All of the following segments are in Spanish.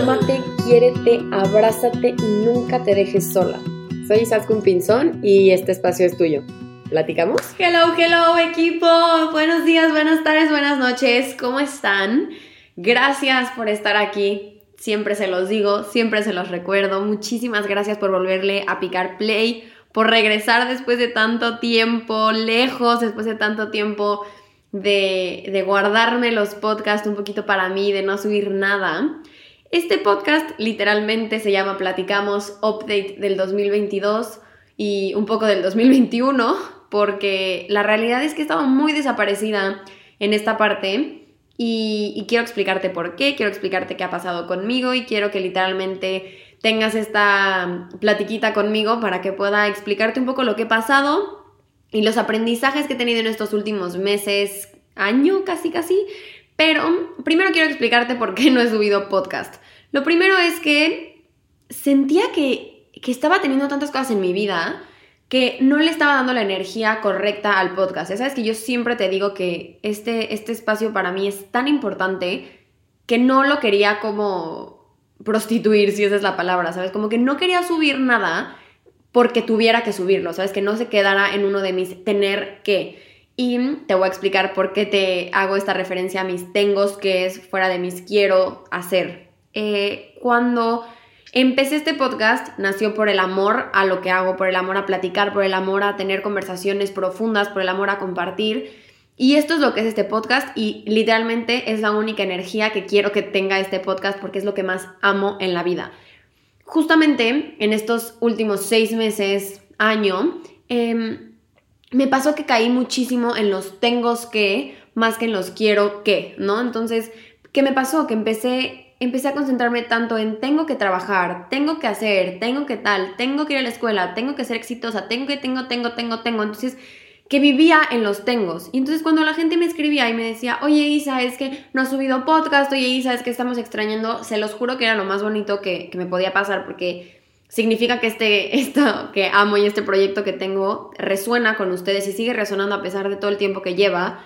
Ámate, quiérete, abrázate y nunca te dejes sola. Soy Isaskun Pinzón y este espacio es tuyo. ¿Platicamos? Hello, hello equipo. Buenos días, buenas tardes, buenas noches. ¿Cómo están? Gracias por estar aquí. Siempre se los digo, siempre se los recuerdo. Muchísimas gracias por volverle a picar play, por regresar después de tanto tiempo, lejos, después de tanto tiempo de, de guardarme los podcasts un poquito para mí, de no subir nada. Este podcast literalmente se llama Platicamos Update del 2022 y un poco del 2021, porque la realidad es que estaba muy desaparecida en esta parte y, quiero explicarte por qué, quiero explicarte qué ha pasado conmigo y quiero que literalmente tengas esta platiquita conmigo para que pueda explicarte un poco lo que he pasado y los aprendizajes que he tenido en estos últimos meses, año casi casi, pero primero quiero explicarte por qué no he subido podcast. Lo primero es que sentía que, que estaba teniendo tantas cosas en mi vida que no le estaba dando la energía correcta al podcast. Ya sabes que yo siempre te digo que este, este espacio para mí es tan importante que no lo quería como prostituir, si esa es la palabra, ¿sabes? Como que no quería subir nada porque tuviera que subirlo, ¿sabes? Que no se quedara en uno de mis tener que. Y te voy a explicar por qué te hago esta referencia a mis tengos, que es fuera de mis quiero hacer. Eh, cuando empecé este podcast, nació por el amor a lo que hago, por el amor a platicar, por el amor a tener conversaciones profundas, por el amor a compartir. Y esto es lo que es este podcast y literalmente es la única energía que quiero que tenga este podcast porque es lo que más amo en la vida. Justamente en estos últimos seis meses, año, eh, me pasó que caí muchísimo en los tengos que más que en los quiero que, ¿no? Entonces, ¿qué me pasó? Que empecé empecé a concentrarme tanto en tengo que trabajar, tengo que hacer, tengo que tal, tengo que ir a la escuela, tengo que ser exitosa, tengo que, tengo, tengo, tengo, tengo. Entonces, que vivía en los tengos. Y entonces cuando la gente me escribía y me decía, oye Isa, es que no has subido podcast, oye Isa, es que estamos extrañando, se los juro que era lo más bonito que, que me podía pasar porque significa que este, esto que amo y este proyecto que tengo resuena con ustedes y sigue resonando a pesar de todo el tiempo que lleva.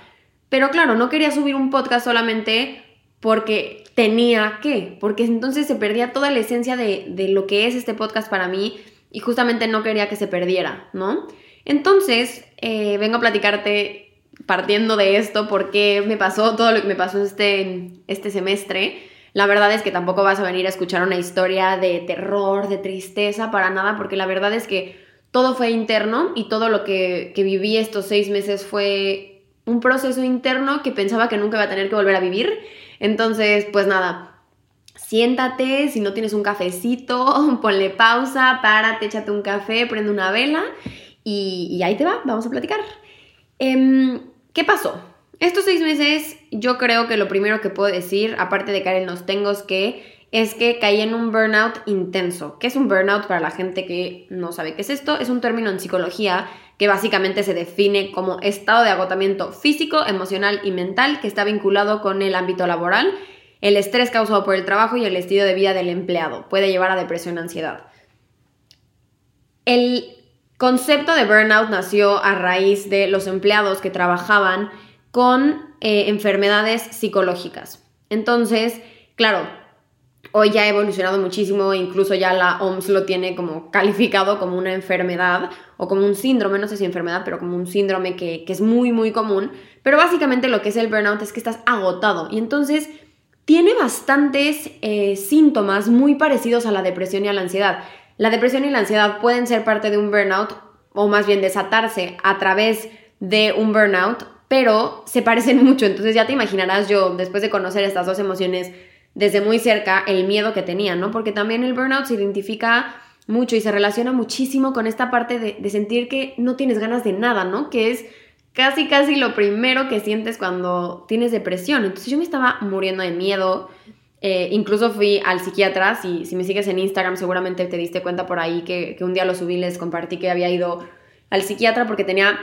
Pero claro, no quería subir un podcast solamente porque tenía que, porque entonces se perdía toda la esencia de, de, lo que es este podcast para mí y justamente no quería que se perdiera, ¿no? Entonces, eh, vengo a platicarte partiendo de esto, porque me pasó todo lo que me pasó este, este semestre. La verdad es que tampoco vas a venir a escuchar una historia de terror, de tristeza, para nada, porque la verdad es que todo fue interno y todo lo que, que viví estos seis meses fue un proceso interno que pensaba que nunca iba a tener que volver a vivir. Entonces, pues nada, siéntate, si no tienes un cafecito, ponle pausa, párate, échate un café, prende una vela y, ahí te va, vamos a platicar. Eh, ¿Qué pasó? Estos seis meses, yo creo que lo primero que puedo decir, aparte de caer en los tengos que, es que caí en un burnout intenso. ¿Qué es un burnout para la gente que no sabe qué es esto? Es un término en psicología que básicamente se define como estado de agotamiento físico, emocional y mental que está vinculado con el ámbito laboral, el estrés causado por el trabajo y el estilo de vida del empleado. Puede llevar a depresión, ansiedad. El concepto de burnout nació a raíz de los empleados que trabajaban con eh, enfermedades psicológicas. Entonces, claro, hoy ya ha evolucionado muchísimo, incluso ya la OMS lo tiene como calificado como una enfermedad o como un síndrome, no sé si enfermedad, pero como un síndrome que, que es muy, muy común. Pero básicamente lo que es el burnout es que estás agotado y entonces tiene bastantes eh, síntomas muy parecidos a la depresión y a la ansiedad. La depresión y la ansiedad pueden ser parte de un burnout o más bien desatarse a través de un burnout pero se parecen mucho. Entonces ya te imaginarás yo, después de conocer estas dos emociones desde muy cerca, el miedo que tenía, ¿no? Porque también el burnout se identifica mucho y se relaciona muchísimo con esta parte de, sentir que no tienes ganas de nada, ¿no? Que es casi, casi lo primero que sientes cuando tienes depresión. Entonces yo me estaba muriendo de miedo. Eh, incluso fui al psiquiatra, si, si me sigues en Instagram seguramente te diste cuenta por ahí que, que un día lo subí, les compartí que había ido al psiquiatra porque tenía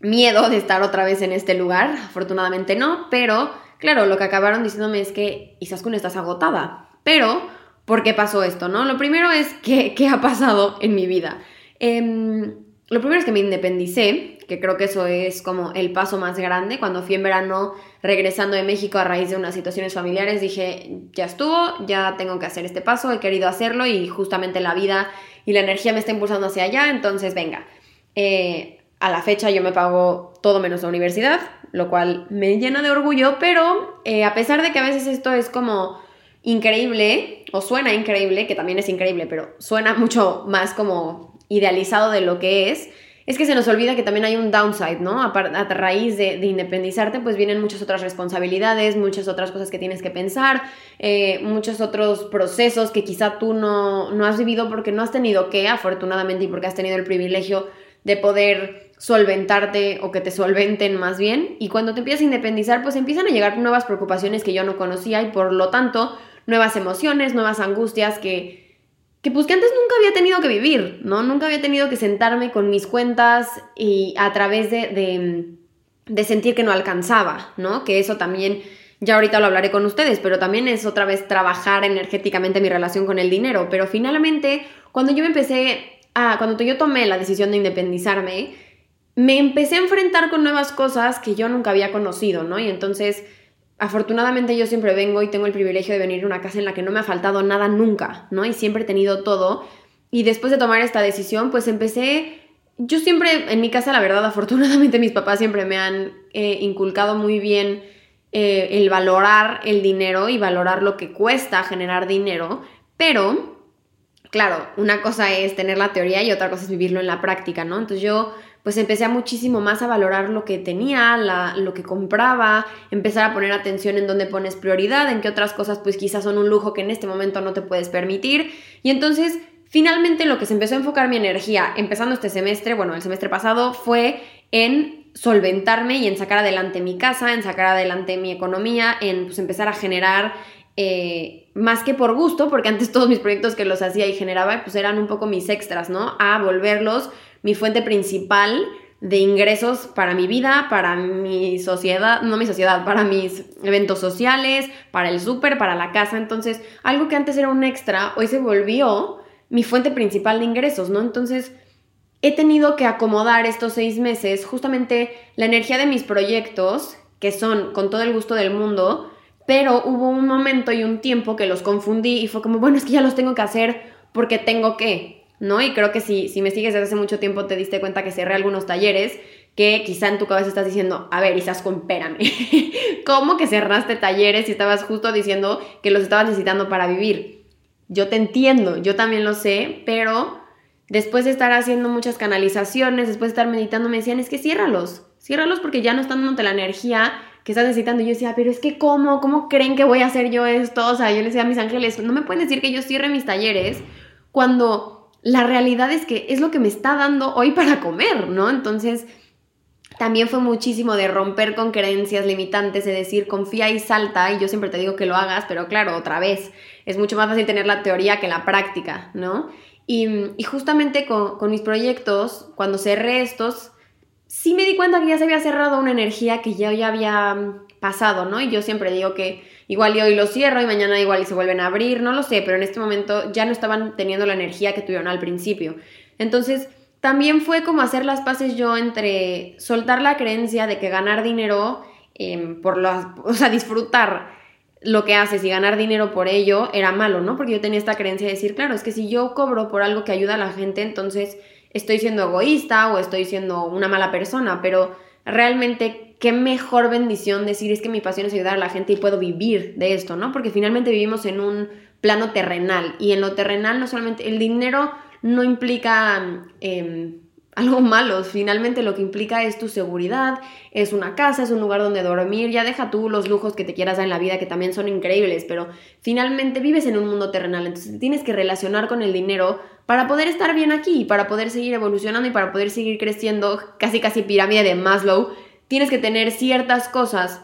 miedo de estar otra vez en este lugar. Afortunadamente no, pero claro, lo que acabaron diciéndome es que Isaskun estás agotada. Pero, ¿por qué pasó esto? no? Lo primero es que, ¿qué ha pasado en mi vida? Eh, lo primero es que me independicé, que creo que eso es como el paso más grande. Cuando fui en verano regresando de México a raíz de unas situaciones familiares, dije, ya estuvo, ya tengo que hacer este paso, he querido hacerlo y justamente la vida y la energía me está impulsando hacia allá, entonces venga. Eh, a la fecha yo me pago todo menos la universidad, lo cual me llena de orgullo, pero eh, a pesar de que a veces esto es como increíble, o suena increíble, que también es increíble, pero suena mucho más como idealizado de lo que es, es que se nos olvida que también hay un downside, ¿no? A, raíz de, independizarte, pues vienen muchas otras responsabilidades, muchas otras cosas que tienes que pensar, eh, muchos otros procesos que quizá tú no, no has vivido porque no has tenido que, afortunadamente, y porque has tenido el privilegio de poder solventarte o que te solventen más bien. Y cuando te empiezas a independizar, pues empiezan a llegar nuevas preocupaciones que yo no conocía y por lo tanto nuevas emociones, nuevas angustias que, que pues que antes nunca había tenido que vivir, ¿no? Nunca había tenido que sentarme con mis cuentas y a través de, de, de sentir que no alcanzaba, ¿no? Que eso también... Ya ahorita lo hablaré con ustedes, pero también es otra vez trabajar energéticamente mi relación con el dinero. Pero finalmente, cuando yo me empecé cuando yo tomé la decisión de independizarme, me empecé a enfrentar con nuevas cosas que yo nunca había conocido, ¿no? Y entonces, afortunadamente yo siempre vengo y tengo el privilegio de venir a una casa en la que no me ha faltado nada nunca, ¿no? Y siempre he tenido todo. Y después de tomar esta decisión, pues empecé yo siempre, en mi casa, la verdad, afortunadamente mis papás siempre me han eh, inculcado muy bien eh, el valorar el dinero y valorar lo que cuesta generar dinero, pero claro, una cosa es tener la teoría y otra cosa es vivirlo en la práctica, ¿no? Entonces yo pues empecé a muchísimo más a valorar lo que tenía, lo que compraba, empezar a poner atención en dónde pones prioridad, en qué otras cosas pues quizás son un lujo que en este momento no te puedes permitir. Y entonces finalmente lo que se empezó a enfocar mi energía empezando este semestre, bueno, el semestre pasado, fue en solventarme y en sacar adelante mi casa, en sacar adelante mi economía, en pues empezar a generar eh, más que por gusto, porque antes todos mis proyectos que los hacía y generaba, pues eran un poco mis extras, ¿no? A volverlos mi fuente principal de ingresos para mi vida, para mi sociedad, no mi sociedad, para mis eventos sociales, para el súper, para la casa. Entonces, algo que antes era un extra, hoy se volvió mi fuente principal de ingresos, ¿no? Entonces, he tenido que acomodar estos seis meses justamente la energía de mis proyectos, que son con todo el gusto del mundo, pero hubo un momento y un tiempo que los confundí y fue como, bueno, es que ya los tengo que hacer porque tengo que, ¿no? Y creo que si, si me sigues desde hace mucho tiempo te diste cuenta que cerré algunos talleres que quizá en tu cabeza estás diciendo, a ver, Isas, compérame, ¿cómo que cerraste talleres y estabas justo diciendo que los estabas necesitando para vivir? Yo te entiendo, yo también lo sé, pero después de estar haciendo muchas canalizaciones, después de estar meditando, me decían, es que ciérralos, ciérralos porque ya no están dándote la energía que estás necesitando. Y yo decía, pero es que ¿cómo? ¿Cómo creen que voy a hacer yo esto? O sea, yo le decía a mis ángeles, no me pueden decir que yo cierre mis talleres cuando la realidad es que es lo que me está dando hoy para comer, ¿no? Entonces, también fue muchísimo de romper con creencias limitantes, de decir confía y salta, y yo siempre te digo que lo hagas, pero claro, otra vez, es mucho más fácil tener la teoría que la práctica, ¿no? Y, justamente con, con mis proyectos, cuando cerré estos, sí me di cuenta que ya se había cerrado una energía que ya, ya había mm, pasado, ¿no? Y yo siempre digo que igual y hoy lo cierro y mañana igual y se vuelven a abrir, no lo sé, pero en este momento ya no estaban teniendo la energía que tuvieron al principio. Entonces, también fue como hacer las paces yo entre soltar la creencia de que ganar dinero em, por las, o sea, disfrutar lo que haces y ganar dinero por ello era malo, ¿no? Porque yo tenía esta creencia de decir, claro, es que si yo cobro por algo que ayuda a la gente, entonces estoy siendo egoísta o estoy siendo una mala persona, pero realmente qué mejor bendición decir es que mi pasión es ayudar a la gente y puedo vivir de esto, ¿no? Porque finalmente vivimos en un plano terrenal y en lo terrenal no solamente el dinero no implica... Em, algo malo. Finalmente lo que implica es tu seguridad, es una casa, es un lugar donde dormir. Ya deja tú los lujos que te quieras dar en la vida, que también son increíbles, pero finalmente vives en un mundo terrenal. Entonces tienes que relacionar con el dinero para poder estar bien aquí, para poder seguir evolucionando y para poder seguir creciendo, casi casi pirámide de Maslow. Tienes que tener ciertas cosas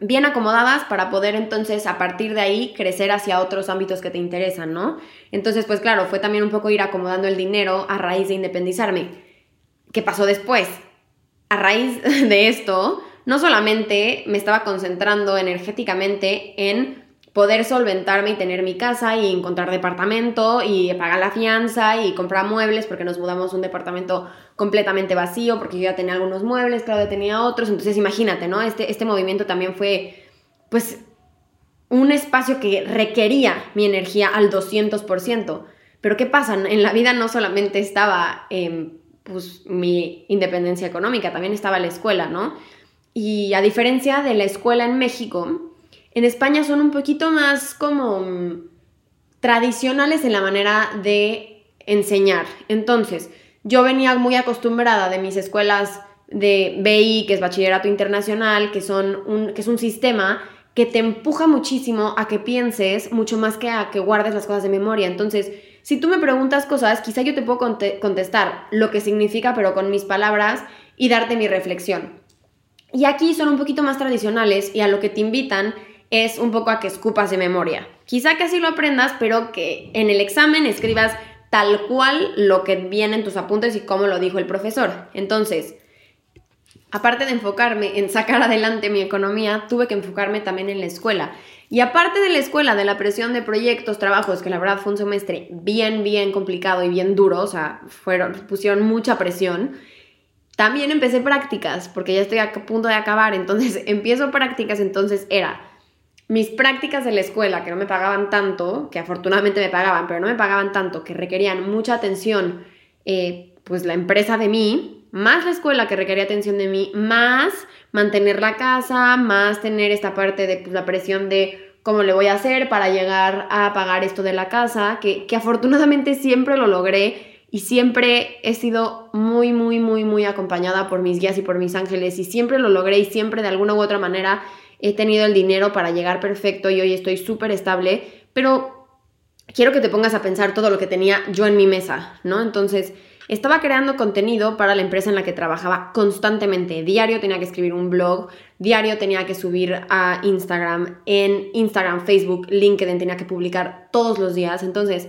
bien acomodadas para poder entonces a partir de ahí crecer hacia otros ámbitos que te interesan, ¿no? Entonces, pues claro, fue también un poco ir acomodando el dinero a raíz de independizarme. ¿Qué pasó después? A raíz de esto, no solamente me estaba concentrando energéticamente en poder solventarme y tener mi casa y encontrar departamento y pagar la fianza y comprar muebles porque nos mudamos a un departamento completamente vacío porque yo ya tenía algunos muebles, Claudia tenía otros, entonces imagínate, ¿no? Este, este movimiento también fue pues un espacio que requería mi energía al 200%. Pero ¿qué pasa? En la vida no solamente estaba pues, mi independencia económica, también estaba la escuela, ¿no? Y a diferencia de la escuela en México, en España son un poquito más como mm, tradicionales en la manera de enseñar. Entonces, yo venía muy acostumbrada de mis escuelas de BI, que es Bachillerato Internacional, que, son un, que es un sistema que te empuja muchísimo a que pienses mucho más que a que guardes las cosas de memoria. Entonces, si tú me preguntas cosas, quizá yo te puedo contestar lo que significa, pero con mis palabras y darte mi reflexión. Y aquí son un poquito más tradicionales y a lo que te invitan es un poco a que escupas de memoria. Quizá que así lo aprendas, pero que en el examen escribas tal cual lo que viene en tus apuntes y cómo lo dijo el profesor. Entonces, aparte de enfocarme en sacar adelante mi economía, tuve que enfocarme también en la escuela. Y aparte de la escuela, de la presión de proyectos, trabajos, que la verdad fue un semestre bien, bien complicado y bien duro, o sea, fueron, pusieron mucha presión, también empecé prácticas, porque ya estoy a punto de acabar, entonces empiezo prácticas, entonces era mis prácticas de la escuela, que no me pagaban tanto, que afortunadamente me pagaban, pero no me pagaban tanto, que requerían mucha atención, eh, pues la empresa de mí, más la escuela que requería atención de mí, más mantener la casa, más tener esta parte de pues, la presión de cómo le voy a hacer para llegar a pagar esto de la casa, que, que afortunadamente siempre lo logré y siempre he sido muy, muy, muy, muy acompañada por mis guías y por mis ángeles y siempre lo logré y siempre de alguna u otra manera he tenido el dinero para llegar perfecto y hoy estoy súper estable, pero quiero que te pongas a pensar todo lo que tenía yo en mi mesa, ¿no? Entonces, estaba creando contenido para la empresa en la que trabajaba constantemente. Diario tenía que escribir un blog, diario tenía que subir a Instagram, en Instagram, Facebook, LinkedIn tenía que publicar todos los días. Entonces,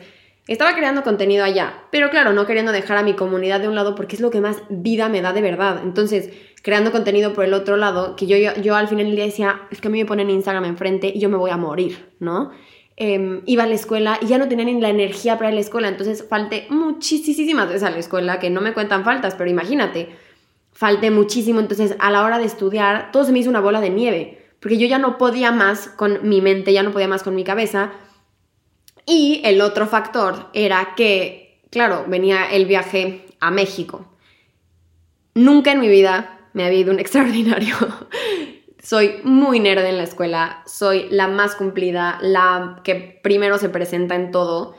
estaba creando contenido allá, pero claro, no queriendo dejar a mi comunidad de un lado porque es lo que más vida me da de verdad. Entonces, creando contenido por el otro lado, que yo, yo, yo al final del día decía, es que a mí me ponen Instagram enfrente y yo me voy a morir, ¿no? Em, iba a la escuela y ya no tenía ni la energía para ir a la escuela, entonces falté muchísimas veces a la escuela, que no me cuentan faltas, pero imagínate, falté muchísimo, entonces a la hora de estudiar todo se me hizo una bola de nieve, porque yo ya no podía más con mi mente, ya no podía más con mi cabeza, y el otro factor era que, claro, venía el viaje a México. Nunca en mi vida me había ido un extraordinario soy muy nerd en la escuela, soy la más cumplida, la que primero se presenta en todo.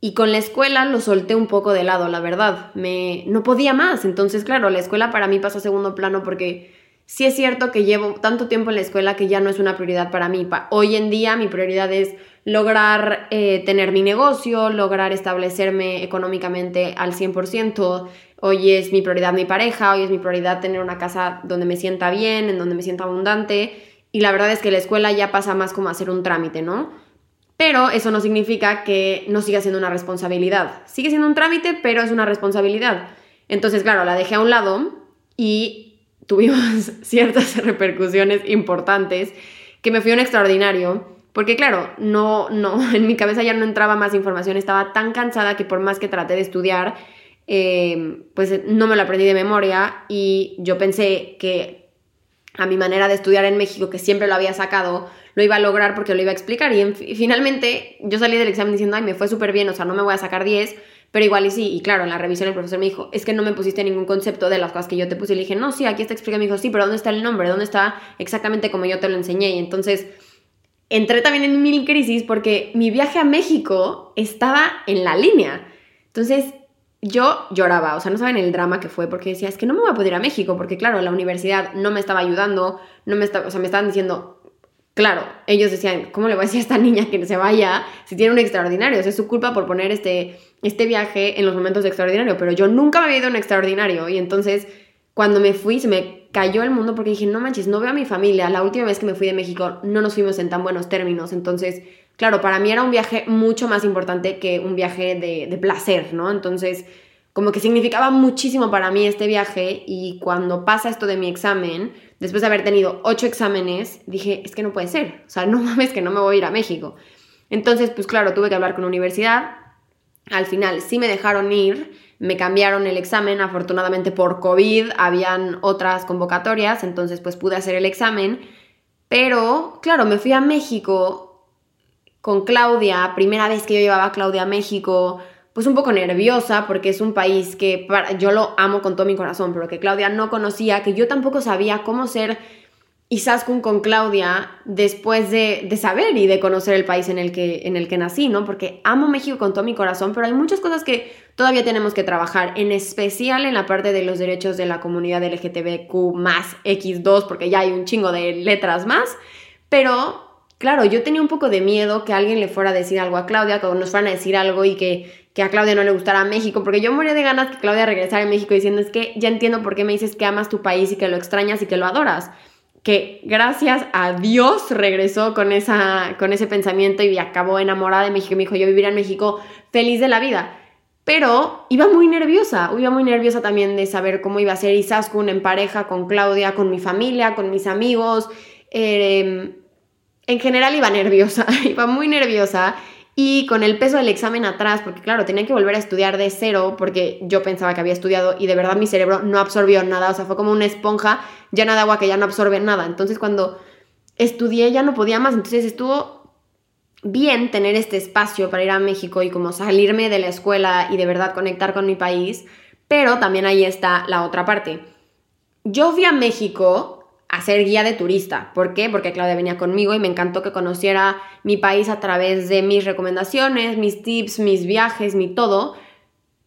Y con la escuela lo solté un poco de lado, la verdad. Me no podía más. Entonces, claro, la escuela para mí pasó a segundo plano porque sí es cierto que llevo tanto tiempo en la escuela que ya no es una prioridad para mí. Hoy en día mi prioridad es lograr eh, tener mi negocio, lograr establecerme económicamente al 100%, hoy es mi prioridad mi pareja, hoy es mi prioridad tener una casa donde me sienta bien, en donde me sienta abundante. Y la verdad es que la escuela ya pasa más como a ser un trámite, ¿no? Pero eso no significa que no siga siendo una responsabilidad. Sigue siendo un trámite, pero es una responsabilidad. Entonces, claro, la dejé a un lado y tuvimos ciertas repercusiones importantes que me fui un extraordinario. Porque claro, no, no, en mi cabeza ya no entraba más información, estaba tan cansada que por más que traté de estudiar, Em, pues no me lo aprendí de memoria y yo pensé que a mi manera de estudiar en México, que siempre lo había sacado, lo iba a lograr porque lo iba a explicar. Y, finalmente yo salí del examen diciendo, ay, me fue súper bien, o sea, no me voy a sacar 10, pero igual y sí. Y claro, en la revisión el profesor me dijo, es que no me pusiste ningún concepto de las cosas que yo te puse. Y le dije, no, sí, aquí está explicado. Me dijo, sí, pero ¿dónde está el nombre? ¿Dónde está exactamente como yo te lo enseñé? Y entonces entré también en mil crisis porque mi viaje a México estaba en la línea. Entonces yo lloraba, o sea, no saben el drama que fue, porque decía, es que no me voy a poder ir a México, porque claro, la universidad no me estaba ayudando, no me estaba, o sea, me estaban diciendo, claro, ellos decían, ¿cómo le voy a decir a esta niña que se vaya si tiene un extraordinario? O sea, es su culpa por poner este, este viaje en los momentos de extraordinario, pero yo nunca me había ido a un extraordinario, y entonces, cuando me fui, se me cayó el mundo porque dije, no manches, no veo a mi familia, la última vez que me fui de México no nos fuimos en tan buenos términos, entonces Claro, para mí era un viaje mucho más importante que un viaje de, placer, ¿no? Entonces, como que significaba muchísimo para mí este viaje y cuando pasa esto de mi examen, después de haber tenido ocho exámenes, dije, es que no puede ser, o sea, no mames que no me voy a ir a México. Entonces, pues claro, tuve que hablar con la universidad, al final sí me dejaron ir, me cambiaron el examen, afortunadamente por COVID habían otras convocatorias, entonces pues pude hacer el examen, pero claro, me fui a México con Claudia, primera vez que yo llevaba a Claudia a México, pues un poco nerviosa porque es un país que yo lo amo con todo mi corazón, pero que Claudia no conocía, que yo tampoco sabía cómo ser Isaskun con Claudia después de, saber y de conocer el país en el, que, en el que nací, ¿no? Porque amo México con todo mi corazón, pero hay muchas cosas que todavía tenemos que trabajar, en especial en la parte de los derechos de la comunidad LGTBQ más X2, porque ya hay un chingo de letras más, pero claro, yo tenía un poco de miedo que alguien le fuera a decir algo a Claudia, que nos fueran a decir algo y que que a Claudia no le gustara México, porque yo moría de ganas que Claudia regresara a México diciendo es que ya entiendo por qué me dices que amas tu país y que lo extrañas y que lo adoras. Que gracias a Dios regresó con, esa, con ese pensamiento y acabó enamorada de México me dijo yo viviré en México feliz de la vida. Pero iba muy nerviosa, iba muy nerviosa también de saber cómo iba a ser Isaskun en pareja con Claudia, con mi familia, con mis amigos. Em, en general iba nerviosa, iba muy nerviosa y con el peso del examen atrás, porque claro, tenía que volver a estudiar de cero porque yo pensaba que había estudiado y de verdad mi cerebro no absorbió nada, o sea, fue como una esponja llena de agua que ya no absorbe nada. Entonces cuando estudié ya no podía más, entonces estuvo bien tener este espacio para ir a México y como salirme de la escuela y de verdad conectar con mi país, pero también ahí está la otra parte. Yo fui a México a ser guía de turista. ¿Por qué? Porque Claudia venía conmigo y me encantó que conociera mi país a través de mis recomendaciones, mis tips, mis viajes, mi todo.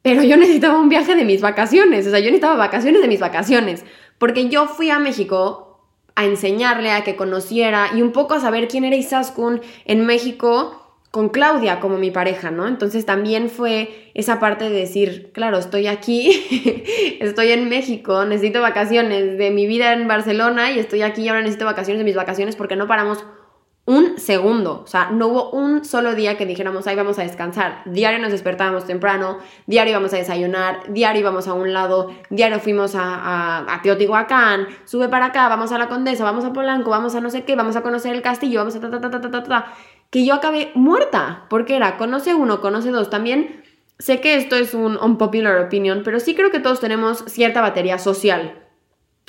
Pero yo necesitaba un viaje de mis vacaciones, o sea, yo necesitaba vacaciones de mis vacaciones, porque yo fui a México a enseñarle, a que conociera y un poco a saber quién era Isaskun en México con Claudia como mi pareja, ¿no? Entonces también fue esa parte de decir, claro, estoy aquí, estoy en México, necesito vacaciones de mi vida en Barcelona y estoy aquí y ahora necesito vacaciones de mis vacaciones porque no paramos un segundo, o sea, no hubo un solo día que dijéramos, ahí vamos a descansar. Diario nos despertábamos temprano, diario íbamos a desayunar, diario íbamos a un lado, diario fuimos a, a, Teotihuacán, sube para acá, vamos a la Condesa, vamos a Polanco, vamos a no sé qué, vamos a conocer el castillo, vamos a ta ta ta ta ta, ta que yo acabé muerta, porque era, conoce uno, conoce dos, también sé que esto es un unpopular opinion, pero sí creo que todos tenemos cierta batería social.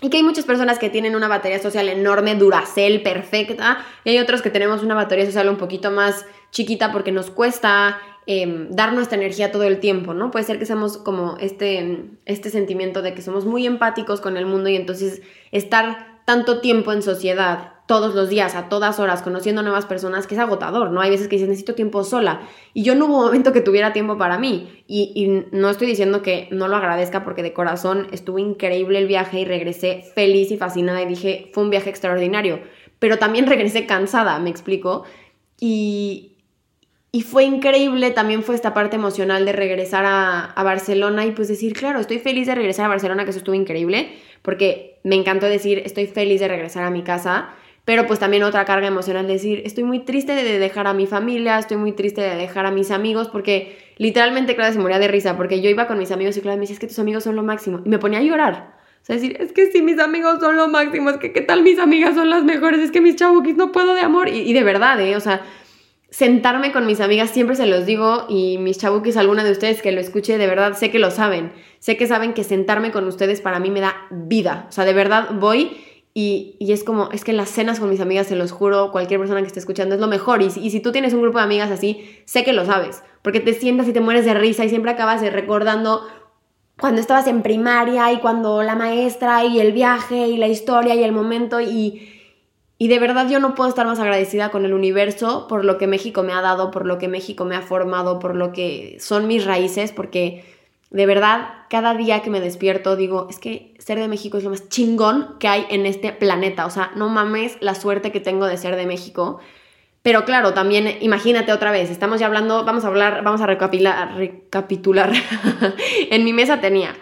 Y que hay muchas personas que tienen una batería social enorme, duracel, perfecta, y hay otros que tenemos una batería social un poquito más chiquita porque nos cuesta em, dar nuestra energía todo el tiempo, ¿no? Puede ser que seamos como este, este sentimiento de que somos muy empáticos con el mundo y entonces estar tanto tiempo en sociedad todos los días, a todas horas, conociendo nuevas personas, que es agotador, ¿no? Hay veces que dices, necesito tiempo sola. Y yo no hubo momento que tuviera tiempo para mí. Y, no estoy diciendo que no lo agradezca porque de corazón estuvo increíble el viaje y regresé feliz y fascinada y dije, fue un viaje extraordinario. Pero también regresé cansada, me explico. Y, fue increíble, también fue esta parte emocional de regresar a, a, Barcelona y pues decir, claro, estoy feliz de regresar a Barcelona, que eso estuvo increíble, porque me encantó decir, estoy feliz de regresar a mi casa pero pues también otra carga emocional, decir, estoy muy triste de dejar a mi familia, estoy muy triste de dejar a mis amigos, porque literalmente Claudia se moría de risa, porque yo iba con mis amigos y Claudia me decía, es que tus amigos son lo máximo, y me ponía a llorar. O sea, decir, es que sí, mis amigos son lo máximo, es que qué tal mis amigas son las mejores, es que mis chabuquis no puedo de amor, y, de verdad, ¿eh? O sea, sentarme con mis amigas, siempre se los digo, y mis chabuquis, alguna de ustedes que lo escuche, de verdad sé que lo saben. Sé que saben que sentarme con ustedes para mí me da vida. O sea, de verdad voy y, es como, es que las cenas con mis amigas, se los juro, cualquier persona que esté escuchando, es lo mejor. Y, y, si tú tienes un grupo de amigas así, sé que lo sabes, porque te sientas y te mueres de risa y siempre acabas recordando cuando estabas en primaria y cuando la maestra y el viaje y la historia y el momento y, y de verdad yo no puedo estar más agradecida con el universo por lo que México me ha dado, por lo que México me ha formado, por lo que son mis raíces, porque de verdad, cada día que me despierto digo, es que ser de México es lo más chingón que hay en este planeta. O sea, no mames la suerte que tengo de ser de México. Pero claro, también imagínate otra vez, estamos ya hablando, vamos a hablar, vamos a recapitular. recapitular. en mi mesa tenía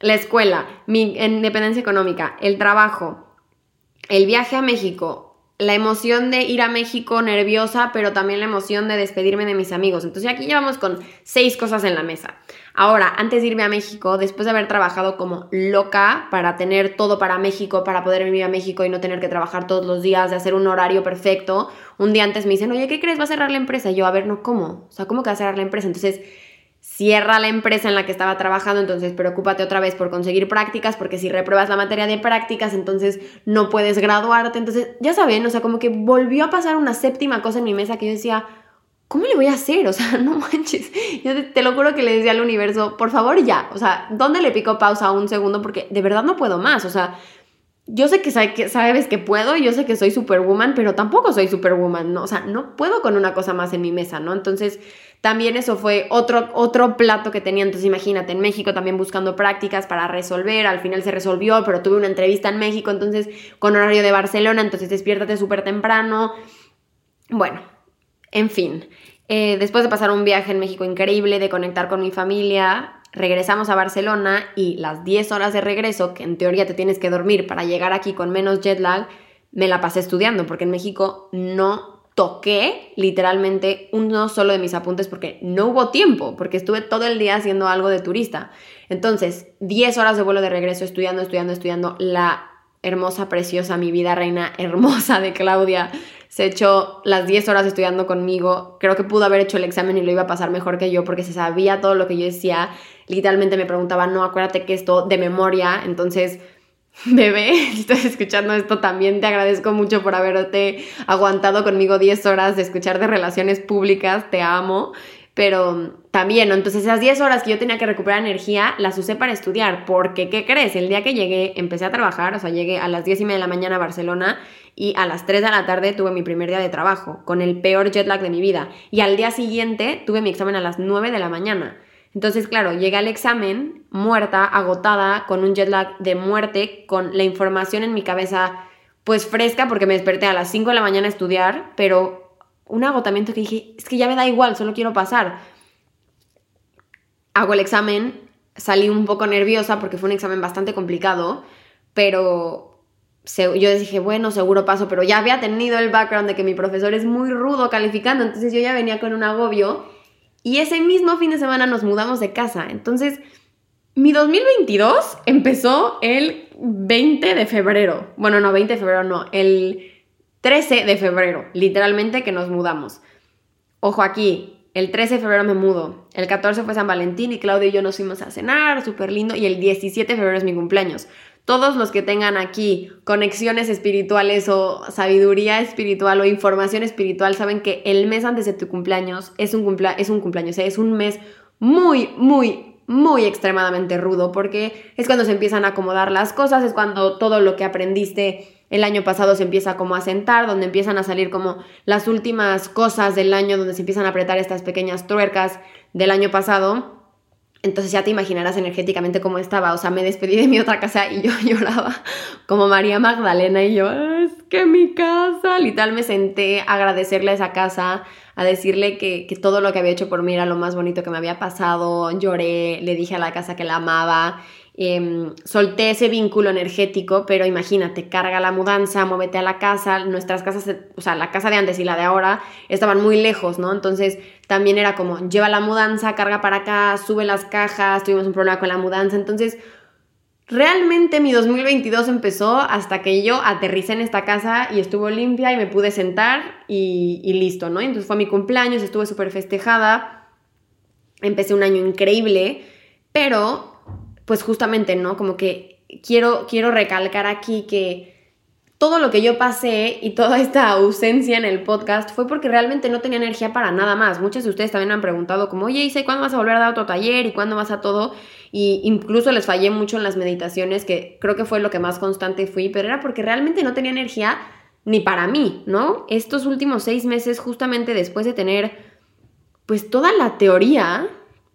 la escuela, mi independencia económica, el trabajo, el viaje a México, la emoción de ir a México nerviosa, pero también la emoción de despedirme de mis amigos. Entonces aquí llevamos con seis cosas en la mesa. Ahora, antes de irme a México, después de haber trabajado como loca para tener todo para México, para poder vivir a México y no tener que trabajar todos los días, de hacer un horario perfecto, un día antes me dicen, oye, ¿qué crees? ¿Va a cerrar la empresa? Y yo, a ver, no, ¿cómo? O sea, ¿cómo que va a cerrar la empresa? Entonces cierra la empresa en la que estaba trabajando, entonces preocúpate otra vez por conseguir prácticas, porque si repruebas la materia de prácticas, entonces no puedes graduarte. Entonces, ya saben, o sea, como que volvió a pasar una séptima cosa en mi mesa que yo decía, ¿cómo le voy a hacer? O sea, no manches. Yo te, lo juro que le decía al universo, por favor ya. O sea, ¿dónde le pico pausa un segundo? Porque de verdad no puedo más. O sea, yo sé que, sabes que puedo, yo sé que soy superwoman, pero tampoco soy superwoman, ¿no? O sea, no puedo con una cosa más en mi mesa, ¿no? Entonces, también eso fue otro, otro plato que tenía. Entonces, imagínate, en México también buscando prácticas para resolver. Al final se resolvió, pero tuve una entrevista en México, entonces con horario de Barcelona, entonces despiértate súper temprano. Bueno, en fin. Eh, después de pasar un viaje en México increíble, de conectar con mi familia, regresamos a Barcelona y las 10 horas de regreso, que en teoría te tienes que dormir para llegar aquí con menos jet lag, me la pasé estudiando, porque en México no toqué literalmente uno solo de mis apuntes porque no hubo tiempo, porque estuve todo el día haciendo algo de turista. Entonces, 10 horas de vuelo de regreso estudiando, estudiando, estudiando. La hermosa, preciosa, mi vida reina hermosa de Claudia se echó las 10 horas estudiando conmigo. Creo que pudo haber hecho el examen y lo iba a pasar mejor que yo porque se sabía todo lo que yo decía. Literalmente me preguntaba, no, acuérdate que esto de memoria. Entonces Bebé, si estás escuchando esto también te agradezco mucho por haberte aguantado conmigo 10 horas de escuchar de relaciones públicas, te amo, pero también. Entonces esas 10 horas que yo tenía que recuperar energía las usé para estudiar, porque ¿qué crees? El día que llegué empecé a trabajar, o sea, llegué a las 10 y media de la mañana a Barcelona y a las 3 de la tarde tuve mi primer día de trabajo, con el peor jet lag de mi vida, y al día siguiente tuve mi examen a las 9 de la mañana. Entonces, claro, llegué al examen muerta, agotada, con un jet lag de muerte, con la información en mi cabeza pues fresca porque me desperté a las 5 de la mañana a estudiar, pero un agotamiento que dije, es que ya me da igual, solo quiero pasar. Hago el examen, salí un poco nerviosa porque fue un examen bastante complicado, pero yo dije, bueno, seguro paso, pero ya había tenido el background de que mi profesor es muy rudo calificando, entonces yo ya venía con un agobio y ese mismo fin de semana nos mudamos de casa. Entonces, mi 2022 empezó el 20 de febrero. Bueno, no, 20 de febrero no, el 13 de febrero, literalmente que nos mudamos. Ojo aquí, el 13 de febrero me mudo, el 14 fue San Valentín y Claudia y yo nos fuimos a cenar, súper lindo, y el 17 de febrero es mi cumpleaños todos los que tengan aquí conexiones espirituales o sabiduría espiritual o información espiritual saben que el mes antes de tu cumpleaños es un, es un cumpleaños, es un mes muy, muy, muy extremadamente rudo porque es cuando se empiezan a acomodar las cosas, es cuando todo lo que aprendiste el año pasado se empieza como a sentar, donde empiezan a salir como las últimas cosas del año, donde se empiezan a apretar estas pequeñas tuercas del año pasado. Entonces ya te imaginarás energéticamente cómo estaba. O sea, me despedí de mi otra casa y yo lloraba como María Magdalena y yo, es que mi casa. Literal me senté a agradecerle a esa casa, a decirle que, que, todo lo que había hecho por mí era lo más bonito que me había pasado. Lloré, le dije a la casa que la amaba Em, solté ese vínculo energético, pero imagínate, carga la mudanza, muévete a la casa, nuestras casas, o sea, la casa de antes y la de ahora estaban muy lejos, ¿no? Entonces también era como, lleva la mudanza, carga para acá, sube las cajas, tuvimos un problema con la mudanza, entonces realmente mi 2022 empezó hasta que yo aterricé en esta casa y estuvo limpia y me pude sentar y, y listo, ¿no? Entonces fue mi cumpleaños, estuve súper festejada, empecé un año increíble, pero pues justamente, ¿no? Como que quiero, quiero recalcar aquí que todo lo que yo pasé y toda esta ausencia en el podcast fue porque realmente no tenía energía para nada más. Muchos de ustedes también me han preguntado como, oye, Isa, ¿cuándo vas a volver a dar otro taller? ¿Y cuándo vas a todo? Y incluso les fallé mucho en las meditaciones, que creo que fue lo que más constante fui, pero era porque realmente no tenía energía ni para mí, ¿no? Estos últimos seis meses, justamente después de tener, pues toda la teoría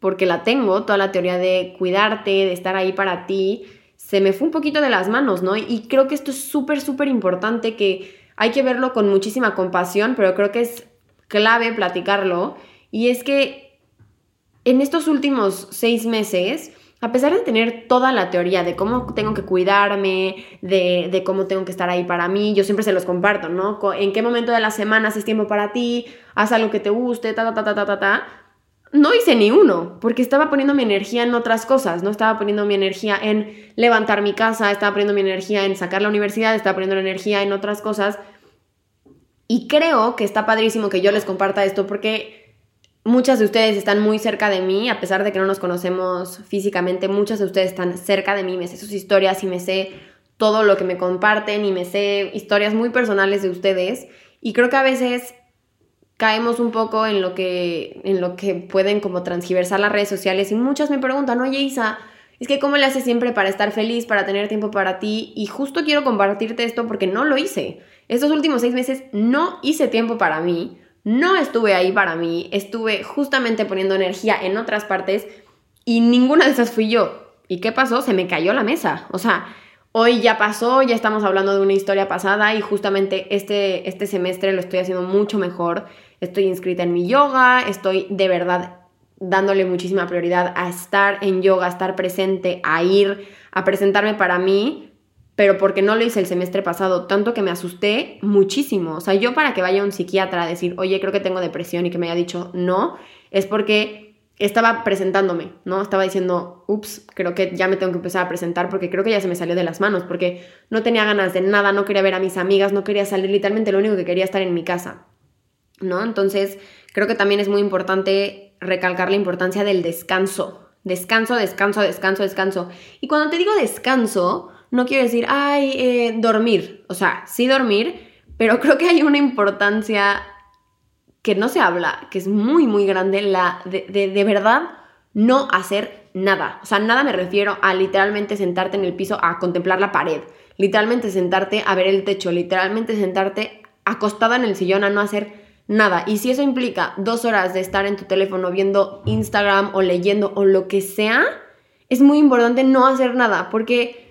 porque la tengo, toda la teoría de cuidarte, de estar ahí para ti, se me fue un poquito de las manos, ¿no? Y creo que esto es súper, súper importante, que hay que verlo con muchísima compasión, pero creo que es clave platicarlo. Y es que en estos últimos seis meses, a pesar de tener toda la teoría de cómo tengo que cuidarme, de, cómo tengo que estar ahí para mí, yo siempre se los comparto, ¿no? En qué momento de la semana haces tiempo para ti, haz algo que te guste, ta, ta, ta, ta, ta, ta. No hice ni uno, porque estaba poniendo mi energía en otras cosas, no estaba poniendo mi energía en levantar mi casa, estaba poniendo mi energía en sacar la universidad, estaba poniendo la energía en otras cosas. Y creo que está padrísimo que yo les comparta esto porque Muchas de ustedes están muy cerca de mí, a pesar de que no nos conocemos físicamente, muchas de ustedes están cerca de mí, me sé sus historias y me sé todo lo que me comparten y me sé historias muy personales de ustedes. Y creo que a veces caemos un poco en lo que, en lo que pueden como transgiversar las redes sociales y muchas me preguntan, oye Isa, es que cómo le haces siempre para estar feliz, para tener tiempo para ti y justo quiero compartirte esto porque no lo hice. Estos últimos seis meses no hice tiempo para mí no estuve ahí para mí, estuve justamente poniendo energía en otras partes y ninguna de esas fui yo. ¿Y qué pasó? Se me cayó la mesa. O sea, hoy ya pasó, ya estamos hablando de una historia pasada y justamente este, este semestre lo estoy haciendo mucho mejor. Estoy inscrita en mi yoga, estoy de verdad dándole muchísima prioridad a estar en yoga, a estar presente, a ir, a presentarme para mí pero porque no lo hice el semestre pasado, tanto que me asusté muchísimo. O sea, yo para que vaya un psiquiatra a decir, oye, creo que tengo depresión y que me haya dicho no, es porque estaba presentándome, ¿no? Estaba diciendo, ups, creo que ya me tengo que empezar a presentar porque creo que ya se me salió de las manos, porque no tenía ganas de nada, no quería ver a mis amigas, no quería salir, literalmente lo único que quería estar en mi casa, ¿no? Entonces, creo que también es muy importante recalcar la importancia del descanso. Descanso, descanso, descanso, descanso. Y cuando te digo descanso, no quiero decir, ay, eh, dormir. O sea, sí dormir, pero creo que hay una importancia que no se habla, que es muy, muy grande, la de, de, verdad no hacer nada. O sea, nada me refiero a literalmente sentarte en el piso a contemplar la pared, literalmente sentarte a ver el techo, literalmente sentarte acostada en el sillón a no hacer nada. Y si eso implica dos horas de estar en tu teléfono viendo Instagram o leyendo o lo que sea, es muy importante no hacer nada, porque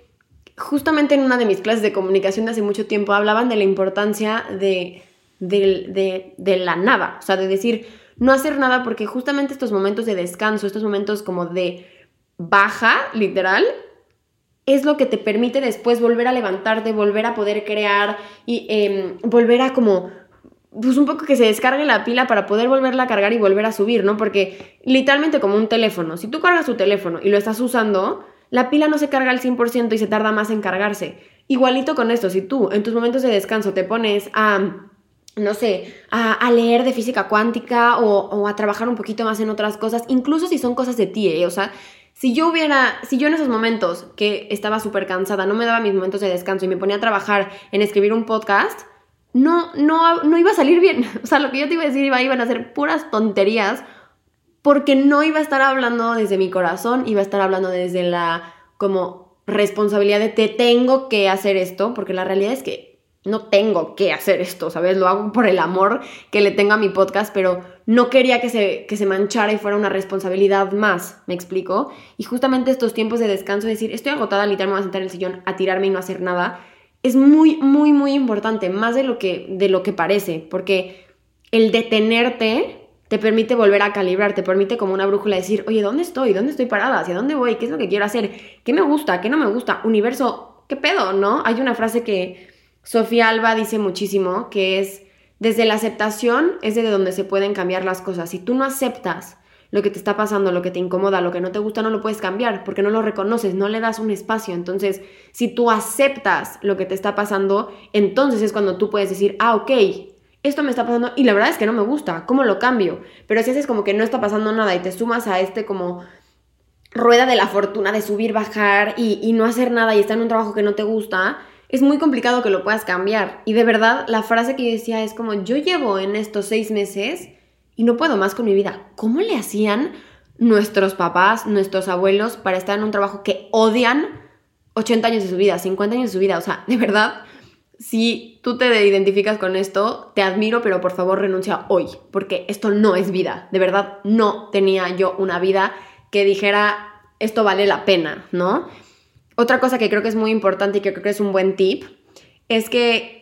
justamente en una de mis clases de comunicación de hace mucho tiempo hablaban de la importancia de, de, la nada, o sea, de decir, no hacer nada porque justamente estos momentos de descanso, estos momentos como de baja, literal, es lo que te permite después volver a levantarte, volver a poder crear y em, volver a como, pues un poco que se descargue la pila para poder volverla a cargar y volver a subir, ¿no? Porque literalmente como un teléfono, si tú cargas tu teléfono y lo estás usando, la pila no se carga al 100% y se tarda más en cargarse. Igualito con esto, si tú en tus momentos de descanso te pones a, no sé, a, leer de física cuántica o, a trabajar un poquito más en otras cosas, incluso si son cosas de ti, ¿eh? o sea, si yo hubiera, si yo en esos momentos que estaba súper cansada, no me daba mis momentos de descanso y me ponía a trabajar en escribir un podcast, no, no, no iba a salir bien. O sea, lo que yo te iba a decir iba, iban a ser puras tonterías porque no iba a estar hablando desde mi corazón, iba a estar hablando desde la como responsabilidad de te tengo que hacer esto, porque la realidad es que no tengo que hacer esto, ¿sabes? Lo hago por el amor que le tengo a mi podcast, pero no quería que se, que se manchara y fuera una responsabilidad más, ¿me explico? Y justamente estos tiempos de descanso, decir, estoy agotada, literalmente me voy a sentar en el sillón a tirarme y no hacer nada, es muy, muy, muy importante, más de lo que, de lo que parece, porque el detenerte te permite volver a calibrar, te permite como una brújula decir, oye, ¿dónde estoy? ¿Dónde estoy parada? ¿Hacia dónde voy? ¿Qué es lo que quiero hacer? ¿Qué me gusta? ¿Qué no me gusta? Universo, ¿qué pedo? ¿No? Hay una frase que Sofía Alba dice muchísimo, que es, desde la aceptación es desde donde se pueden cambiar las cosas. Si tú no aceptas lo que te está pasando, lo que te incomoda, lo que no te gusta, no lo puedes cambiar porque no lo reconoces, no le das un espacio. Entonces, si tú aceptas lo que te está pasando, entonces es cuando tú puedes decir, ah, ok, esto me está pasando y la verdad es que no me gusta, ¿cómo lo cambio? Pero si haces como que no está pasando nada y te sumas a este como rueda de la fortuna de subir, bajar y, no hacer nada y estar en un trabajo que no te gusta, es muy complicado que lo puedas cambiar. Y de verdad, la frase que yo decía es como, yo llevo en estos seis meses y no puedo más con mi vida. ¿Cómo le hacían nuestros papás, nuestros abuelos para estar en un trabajo que odian 80 años de su vida, 50 años de su vida? O sea, de verdad, si tú te identificas con esto, te admiro, pero por favor renuncia hoy, porque esto no es vida. De verdad, no tenía yo una vida que dijera, esto vale la pena, ¿no? Otra cosa que creo que es muy importante y que creo que es un buen tip, es que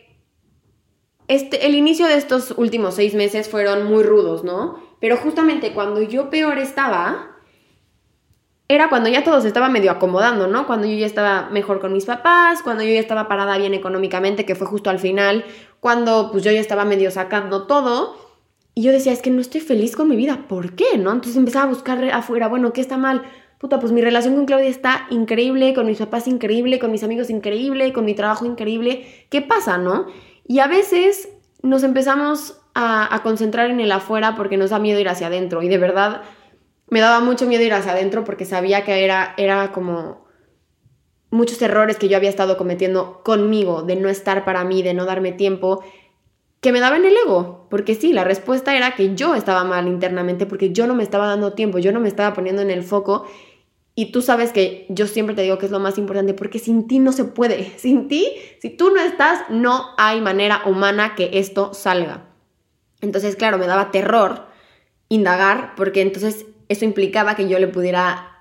este, el inicio de estos últimos seis meses fueron muy rudos, ¿no? Pero justamente cuando yo peor estaba, era cuando ya todo se estaba medio acomodando, ¿no? Cuando yo ya estaba mejor con mis papás, cuando yo ya estaba parada bien económicamente, que fue justo al final, cuando pues yo ya estaba medio sacando todo. Y yo decía, es que no estoy feliz con mi vida, ¿por qué? ¿No? Entonces empezaba a buscar afuera, bueno, ¿qué está mal? Puta, pues mi relación con Claudia está increíble, con mis papás increíble, con mis amigos increíble, con mi trabajo increíble. ¿Qué pasa, no? Y a veces nos empezamos a, concentrar en el afuera porque nos da miedo ir hacia adentro. Y de verdad, me daba mucho miedo ir hacia adentro porque sabía que era, era como muchos errores que yo había estado cometiendo conmigo, de no estar para mí, de no darme tiempo, que me daban el ego. Porque sí, la respuesta era que yo estaba mal internamente porque yo no me estaba dando tiempo, yo no me estaba poniendo en el foco. Y tú sabes que yo siempre te digo que es lo más importante porque sin ti no se puede. Sin ti, si tú no estás, no hay manera humana que esto salga. Entonces, claro, me daba terror indagar porque entonces eso implicaba que yo le pudiera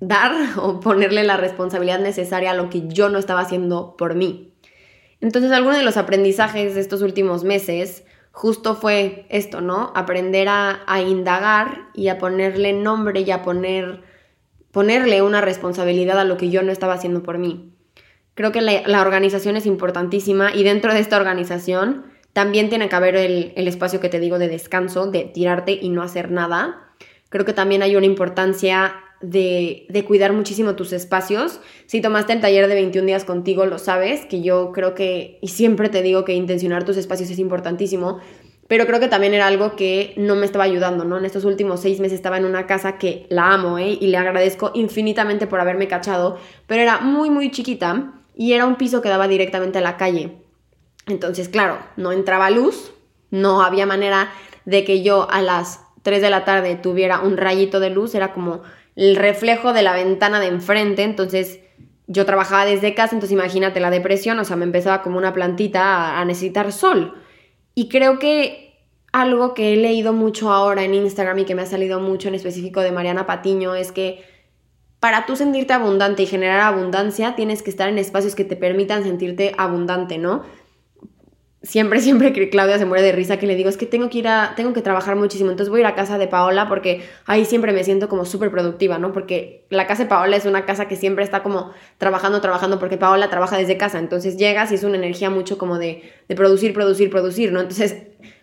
dar o ponerle la responsabilidad necesaria a lo que yo no estaba haciendo por mí. Entonces, alguno de los aprendizajes de estos últimos meses justo fue esto, ¿no? Aprender a, indagar y a ponerle nombre y a poner, ponerle una responsabilidad a lo que yo no estaba haciendo por mí. Creo que la, organización es importantísima y dentro de esta organización también tiene que haber el, el espacio que te digo de descanso, de tirarte y no hacer nada Creo que también hay una importancia de, cuidar muchísimo tus espacios. Si tomaste el taller de 21 días contigo, lo sabes, que yo creo que, y siempre te digo que intencionar tus espacios es importantísimo, pero creo que también era algo que no me estaba ayudando, ¿no? En estos últimos seis meses estaba en una casa que la amo, ¿eh? Y le agradezco infinitamente por haberme cachado, pero era muy, muy chiquita y era un piso que daba directamente a la calle. Entonces, claro, no entraba luz, no había manera de que yo a las 3 de la tarde tuviera un rayito de luz, era como el reflejo de la ventana de enfrente, entonces yo trabajaba desde casa, entonces imagínate la depresión, o sea, me empezaba como una plantita a, necesitar sol. Y creo que algo que he leído mucho ahora en Instagram y que me ha salido mucho en específico de Mariana Patiño es que para tú sentirte abundante y generar abundancia, tienes que estar en espacios que te permitan sentirte abundante, ¿no? Siempre, siempre que Claudia se muere de risa que le digo, es que tengo que ir a, tengo que trabajar muchísimo, entonces voy a ir a casa de Paola porque ahí siempre me siento como súper productiva, ¿no? Porque la casa de Paola es una casa que siempre está como trabajando, trabajando, porque Paola trabaja desde casa, entonces llegas y es una energía mucho como de, de producir, producir, producir, ¿no? Entonces,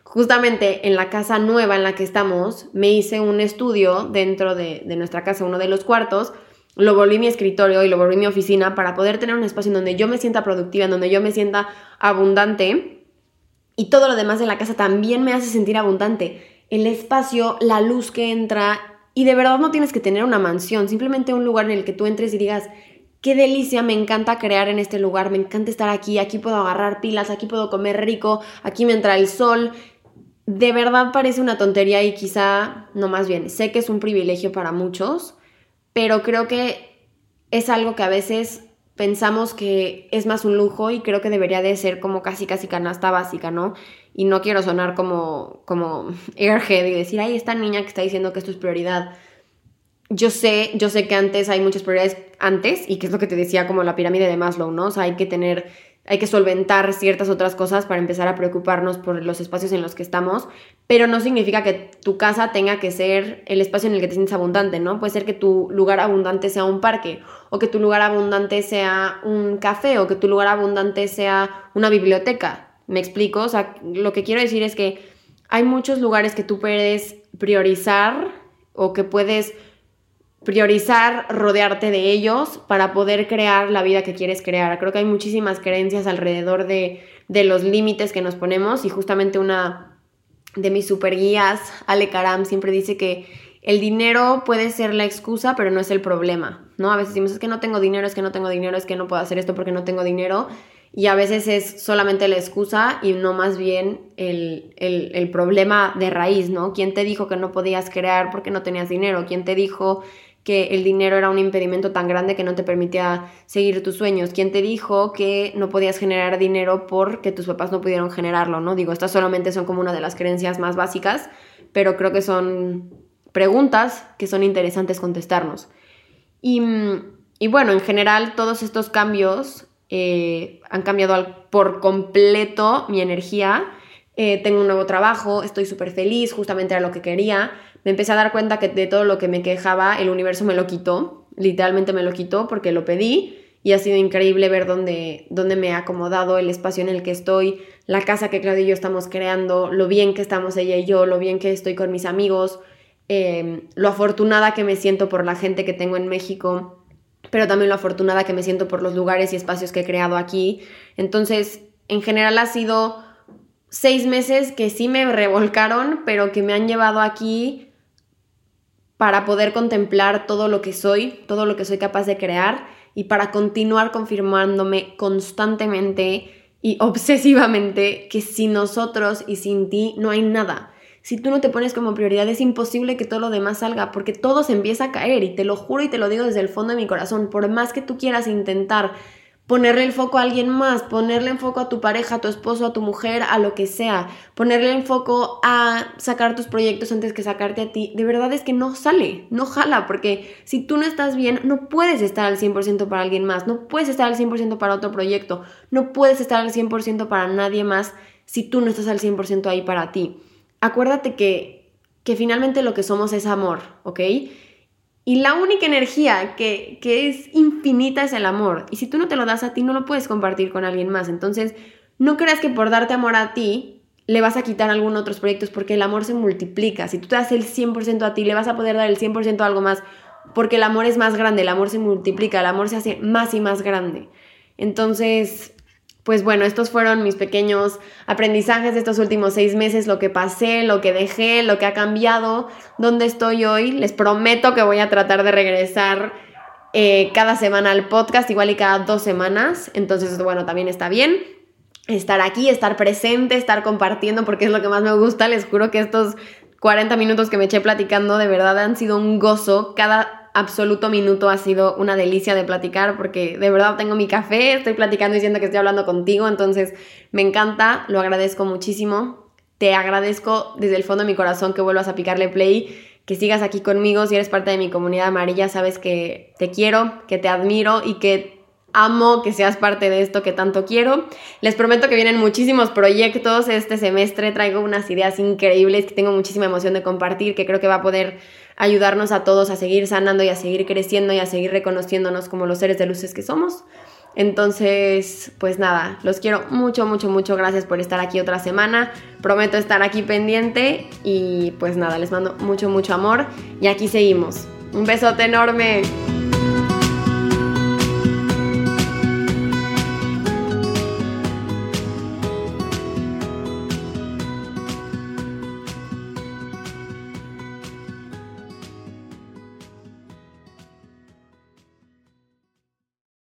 justamente en la casa nueva en la que estamos, me hice un estudio dentro de, de nuestra casa, uno de los cuartos, lo volví mi escritorio y lo volví mi oficina para poder tener un espacio en donde yo me sienta productiva, en donde yo me sienta abundante y todo lo demás de la casa también me hace sentir abundante. El espacio, la luz que entra y de verdad no tienes que tener una mansión, simplemente un lugar en el que tú entres y digas, qué delicia, me encanta crear en este lugar, me encanta estar aquí, aquí puedo agarrar pilas, aquí puedo comer rico, aquí me entra el sol. De verdad parece una tontería y quizá, no más bien, sé que es un privilegio para muchos, pero creo que es algo que a veces pensamos que es más un lujo y creo que debería de ser como casi casi canasta básica, ¿no? Y no quiero sonar como, como airhead y decir, ay, esta niña que está diciendo que esto es prioridad. Yo sé, yo sé que antes hay muchas prioridades antes y que es lo que te decía como la pirámide de Maslow, ¿no? O sea, hay que tener hay que solventar ciertas otras cosas para empezar a preocuparnos por los espacios en los que estamos, pero no significa que tu casa tenga que ser el espacio en el que te sientes abundante, ¿no? Puede ser que tu lugar abundante sea un parque, o que tu lugar abundante sea un café, o que tu lugar abundante sea una biblioteca. ¿Me explico? O sea, lo que quiero decir es que hay muchos lugares que tú puedes priorizar o que puedes priorizar rodearte de ellos para poder crear la vida que quieres crear. Creo que hay muchísimas creencias alrededor de, los límites que nos ponemos y justamente una de mis super guías, Ale Karam, siempre dice que el dinero puede ser la excusa, pero no es el problema, ¿no? A veces decimos, es que no tengo dinero, es que no tengo dinero, es que no puedo hacer esto porque no tengo dinero. Y a veces es solamente la excusa y no más bien el, el, el problema de raíz, ¿no? ¿Quién te dijo que no podías crear porque no tenías dinero? ¿Quién te dijo que el dinero era un impedimento tan grande que no te permitía seguir tus sueños? ¿Quién te dijo que no podías generar dinero porque tus papás no pudieron generarlo? ¿no? Digo, estas solamente son como una de las creencias más básicas, pero creo que son preguntas que son interesantes contestarnos. Y, y bueno, en general todos estos cambios eh, han cambiado por completo mi energía eh, tengo un nuevo trabajo, estoy súper feliz, justamente era lo que quería. Me empecé a dar cuenta que de todo lo que me quejaba, el universo me lo quitó, literalmente me lo quitó porque lo pedí y ha sido increíble ver dónde, dónde me ha acomodado el espacio en el que estoy, la casa que Claudia y yo estamos creando, lo bien que estamos ella y yo, lo bien que estoy con mis amigos, em, lo afortunada que me siento por la gente que tengo en México, pero también lo afortunada que me siento por los lugares y espacios que he creado aquí. Entonces, en general ha sido seis meses que sí me revolcaron, pero que me han llevado aquí para poder contemplar todo lo que soy, todo lo que soy capaz de crear y para continuar confirmándome constantemente y obsesivamente que sin nosotros y sin ti no hay nada. Si tú no te pones como prioridad es imposible que todo lo demás salga porque todo se empieza a caer y te lo juro y te lo digo desde el fondo de mi corazón, por más que tú quieras intentar ponerle el foco a alguien más, ponerle el foco a tu pareja, a tu esposo, a tu mujer, a lo que sea, ponerle el foco a sacar tus proyectos antes que sacarte a ti, de verdad es que no sale, no jala, porque si tú no estás bien, no puedes estar al 100% para alguien más, no puedes estar al 100% para otro proyecto, no puedes estar al 100% para nadie más si tú no estás al 100% ahí para ti. Acuérdate que, que finalmente lo que somos es amor, ¿ok? Y la única energía que, es infinita es el amor. Y si tú no te lo das a ti, no lo puedes compartir con alguien más. Entonces, no creas que por darte amor a ti, le vas a quitar algunos otros proyectos porque el amor se multiplica. Si tú te das el 100% a ti, le vas a poder dar el 100% a algo más porque el amor es más grande, el amor se multiplica, el amor se hace más y más grande. Entonces, pues bueno, estos fueron mis pequeños aprendizajes de estos últimos seis meses, lo que pasé, lo que dejé, lo que ha cambiado, dónde estoy hoy. Les prometo que voy a tratar de regresar eh, cada semana al podcast, igual y cada dos semanas. Entonces, bueno, también está bien estar aquí, estar presente, estar compartiendo, porque es lo que más me gusta. Les juro que estos 40 minutos que me eché platicando de verdad han sido un gozo. Cada absoluto minuto ha sido una delicia de platicar porque de verdad tengo mi café, estoy platicando diciendo que estoy hablando contigo, entonces me encanta, lo agradezco muchísimo. Te agradezco desde el fondo de mi corazón que vuelvas a picarle play, que sigas aquí conmigo, si eres parte de mi comunidad amarilla, sabes que te quiero, que te admiro y que amo que seas parte de esto que tanto quiero. Les prometo que vienen muchísimos proyectos este semestre, traigo unas ideas increíbles que tengo muchísima emoción de compartir, que creo que va a poder ayudarnos a todos a seguir sanando y a seguir creciendo y a seguir reconociéndonos como los seres de luces que somos. Entonces, pues nada, los quiero mucho, mucho, mucho. Gracias por estar aquí otra semana. Prometo estar aquí pendiente y pues nada, les mando mucho, mucho amor y aquí seguimos. Un besote enorme.